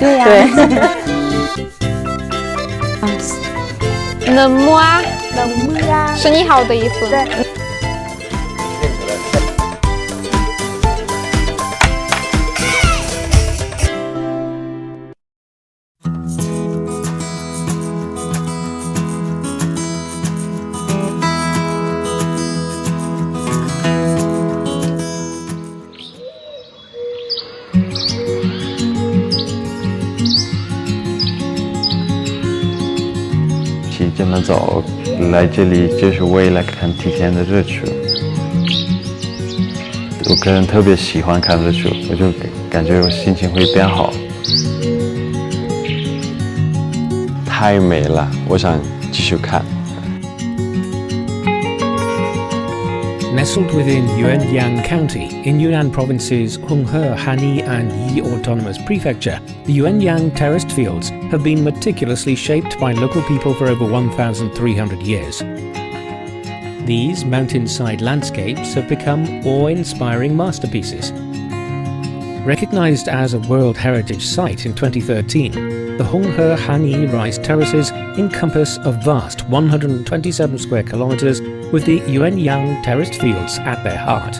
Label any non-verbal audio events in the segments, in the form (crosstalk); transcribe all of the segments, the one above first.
对呀、(laughs) 冷漠啊，冷漠呀，是你好的意思。对。这么早来这里就是为了看提前的日出。我个人特别喜欢看日出，我就感觉我心情会变好。太美了，我想继续看。Nestled within Yuanyang County in Yunnan Province's Honghe, Hani, and Yi Autonomous Prefecture, the Yuanyang terraced fields have been meticulously shaped by local people for over 1,300 years. These mountainside landscapes have become awe-inspiring masterpieces. Recognized as a World Heritage Site in 2013, the Honghe Hani rice terraces encompass a vast 127 square kilometers with the Yuanyang terraced fields at their heart.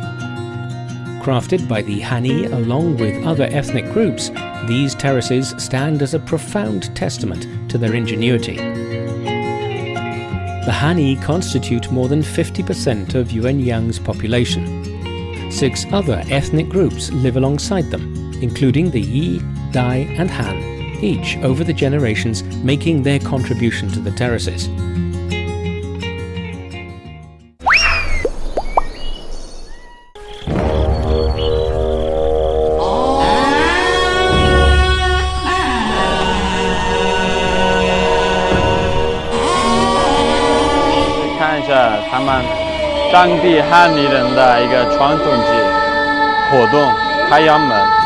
Crafted by the Hani along with other ethnic groups, these terraces stand as a profound testament to their ingenuity. The Hani constitute more than 50% of Yuanyang's population. Six other ethnic groups live alongside them, including the Yi, Dai, and Han, each over the generations making their contribution to the terraces. 看一下他们当地汉尼人的一个传统节活动开阳门。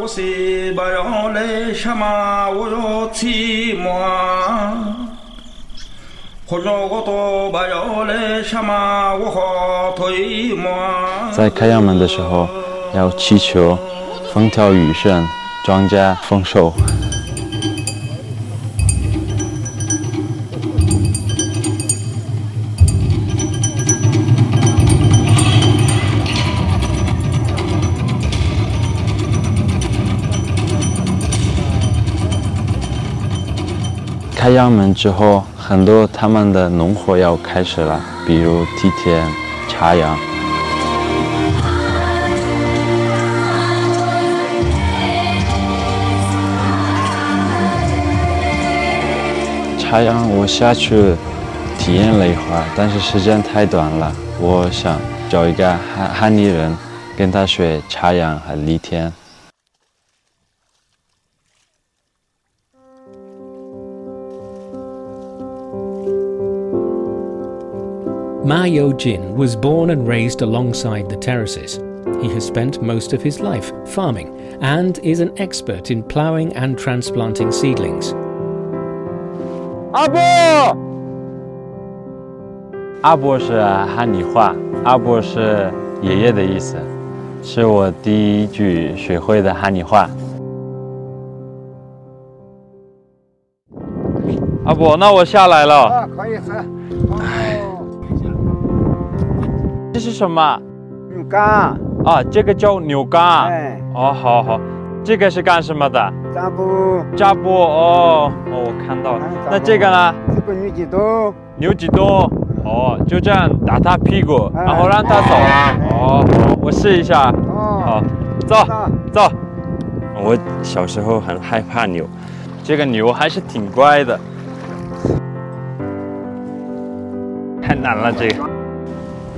خو يلا وسي بيول شما ويوتي موا خجوغتو بيول شما وخو توي موا 在开阳门的时候，要祈求风调雨顺，庄稼丰收。 开阳门之后，很多他们的农活要开始了，比如梯田、插秧。插秧我下去体验了一会儿，但是时间太短了，我想找一个汉汉尼人跟他学插秧和犁田。Ma Yo Jin was born and raised alongside the terraces. He has spent most of his life farming and is an expert in ploughing and transplanting seedlings. 阿波，阿波是汉尼话，阿波是爷爷的意思，是我第一句学会的汉尼话。阿波，那我下来了。啊，可以喝。 这是什么？牛肝，啊，这个叫牛肝。哎，哦，好好，这个是干什么的？扎布扎布哦，哦，我看到了。那这个呢？这个牛几多？牛几多？哦，就这样打他屁股，哎然后让他走。哦，好，我试一下。好哦，，走走。我小时候很害怕牛，这个牛还是挺乖的。太难了，这个。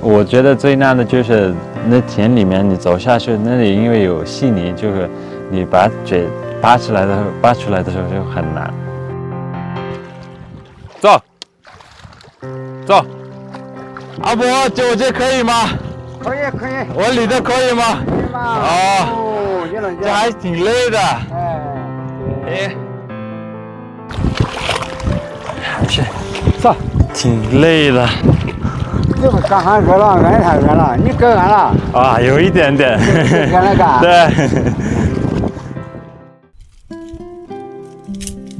我觉得最难的就是那田里面你走下去，那里因为有细泥，就是你把嘴扒出来的时候，拔出来的时候就很难。走，走，阿伯，就我这可以吗？可以可以。我理的可以吗？可以吗？哦这还挺累的。哎，哎，还是，走，挺累的这么干还热了，俺太热了，你跟俺了？啊，有一点点。跟那个。对。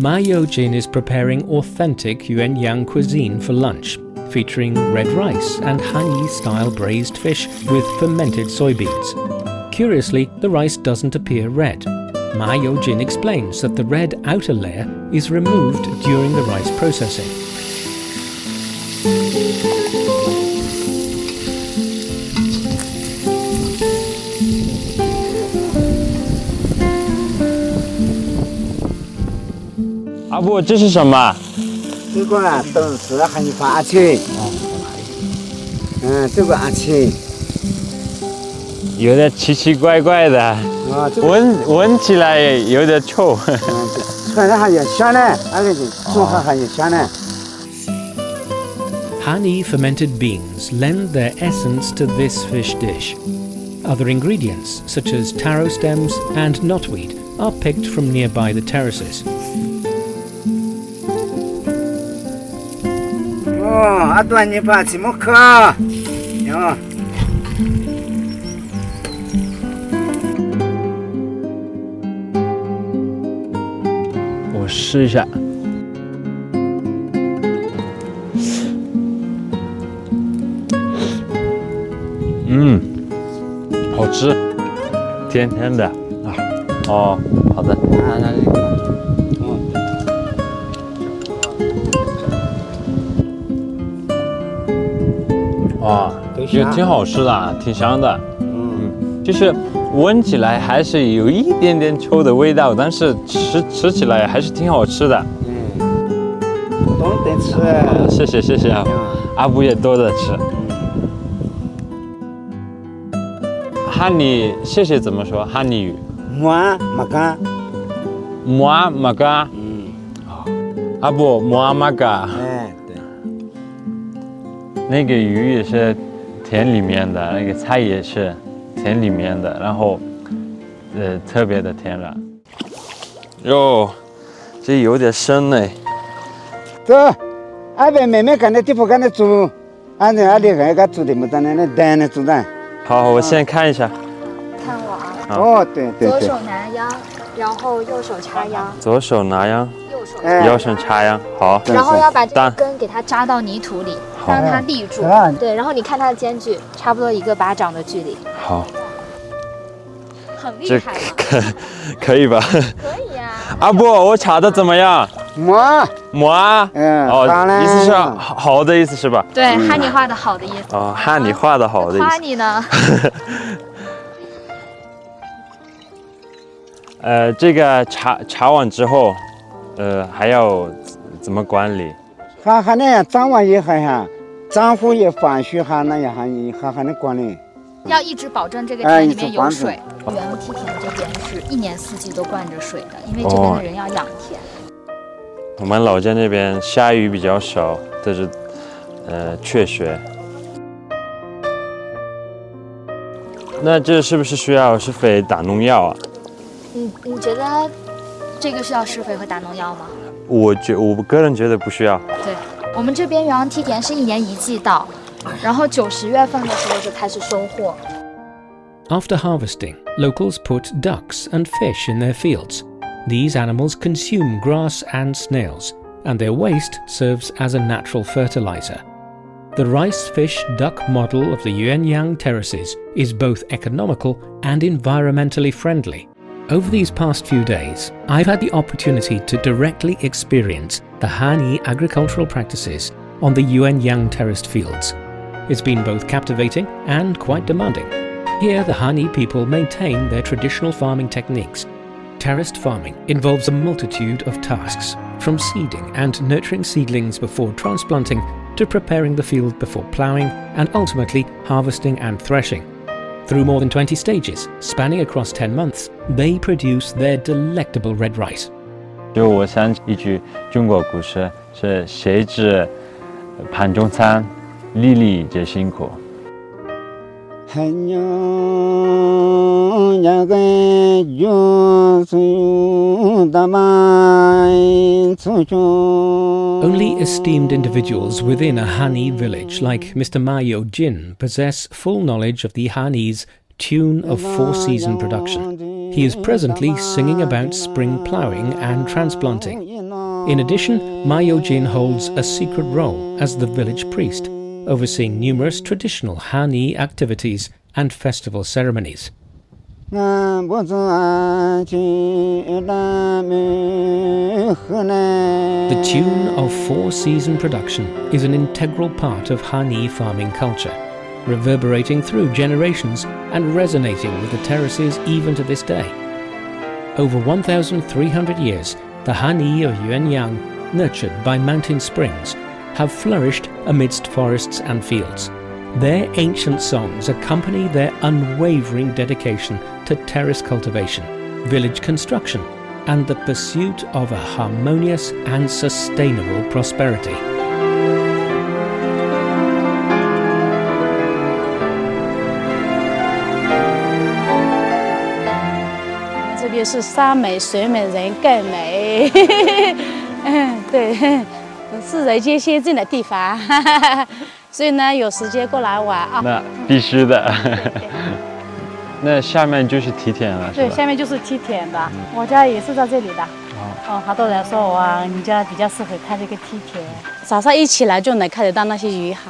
Mayo (laughs) Jin is preparing authentic Yuan Yang cuisine for lunch, featuring red rice and Hani style braised fish with fermented soybeans. Curiously, the rice doesn't appear red, Ma Yojin explains that the red outer layer is removed during the rice processing. Hani fermented beans lend their essence to this fish dish. Other ingredients, such as taro stems and knotweed, are picked from nearby the terraces. 阿端，你爸怎么搞？我试一下。嗯，好吃，甜甜的啊。哦，好的。哇，也挺好吃的啊，挺香的。嗯，就是闻起来还是有一点点臭的味道，但是吃吃起来还是挺好吃的。嗯，懂得吃。啊谢谢谢谢啊，嗯阿布也多的吃。汉尼谢谢怎么说？汉尼语？么没干。摩阿玛嘎，嗯，阿布摩阿玛嘎，哎，对。那个鱼也是田里面的，那个菜也是田里面的，然后呃特别的天然。哟，这有点深呢。走，俺们妹妹干的地方干的做，俺这俺的俺个做的没得那那单的做的。好，我先看一下，看我啊，哦，对对对左手。拿秧，然后右手插秧，左手拿秧，右手哎右手插秧，好。然后要把这个根给它扎到泥土里，好让它立住啊。对，然后你看它的间距，差不多一个巴掌的距离，好，很厉这害了。可 (laughs) 可以吧？可以呀，阿布，我查的怎么样？么？么啊？嗯，哦意思是好好的意思是吧？对，哈尼画的好的意思。哦，汉你画的好的意思。夸你呢。(laughs) 呃，这个查查完之后，呃，还要怎么管理？还还那样张完以后哈，丈夫也放水哈，那样还还还能管理。要一直保证这个哎田里面有水。原梯田这边是一年四季都灌着水的，因为这边的人要养田。我们老家那边下雨比较少，但是呃缺水。那这是不是需要施肥打农药啊？你你觉得这个需要施肥和打农药吗？我觉我个人觉得不需要。对，我们这边元阳梯田是一年一季稻，然后九十月份的时候就开始收获。 After harvesting, locals put ducks and fish in their fields. These animals consume grass and snails, and their waste serves as a natural fertilizer. The rice fish duck model of the Yuanyang terraces is both economical and environmentally friendly. Over these past few days, I've had the opportunity to directly experience the Hani agricultural practices on the Yuanyang terraced fields. It's been both captivating and quite demanding. Here, the Hani people maintain their traditional farming techniques. Terraced farming involves a multitude of tasks, from seeding and nurturing seedlings before transplanting to preparing the field before ploughing and ultimately harvesting and threshing. Through more than 20 stages, spanning across 10 months, they produce their delectable red rice. 就我想起一句中国故事，是谁知盘中餐，粒粒皆辛苦。 only esteemed individuals within a Hani village like Mr. Mayo Jin possess full knowledge of the Hani's tune of four-season production. He is presently singing about spring ploughing and transplanting. In addition, Mayo Jin holds a secret role as the village priest, overseeing numerous traditional Hani activities and festival ceremonies. The tune of four season production is an integral part of Hani farming culture, reverberating through generations and resonating with the terraces even to this day. Over 1,300 years, the Hani of Yuanyang, nurtured by mountain springs, have flourished amidst forests and fields. Their ancient songs accompany their unwavering dedication to terrace cultivation, village construction, and the pursuit of a harmonious and sustainable prosperity. (laughs) (laughs) 所以呢，有时间过来玩啊。那必须的。(laughs) 那下面就是梯田了，对，下面就是梯田的，我家也是在这里的。哦，好多人说哇，你家比较适合开这个梯田，早上一起来就能看得到那些鱼哈。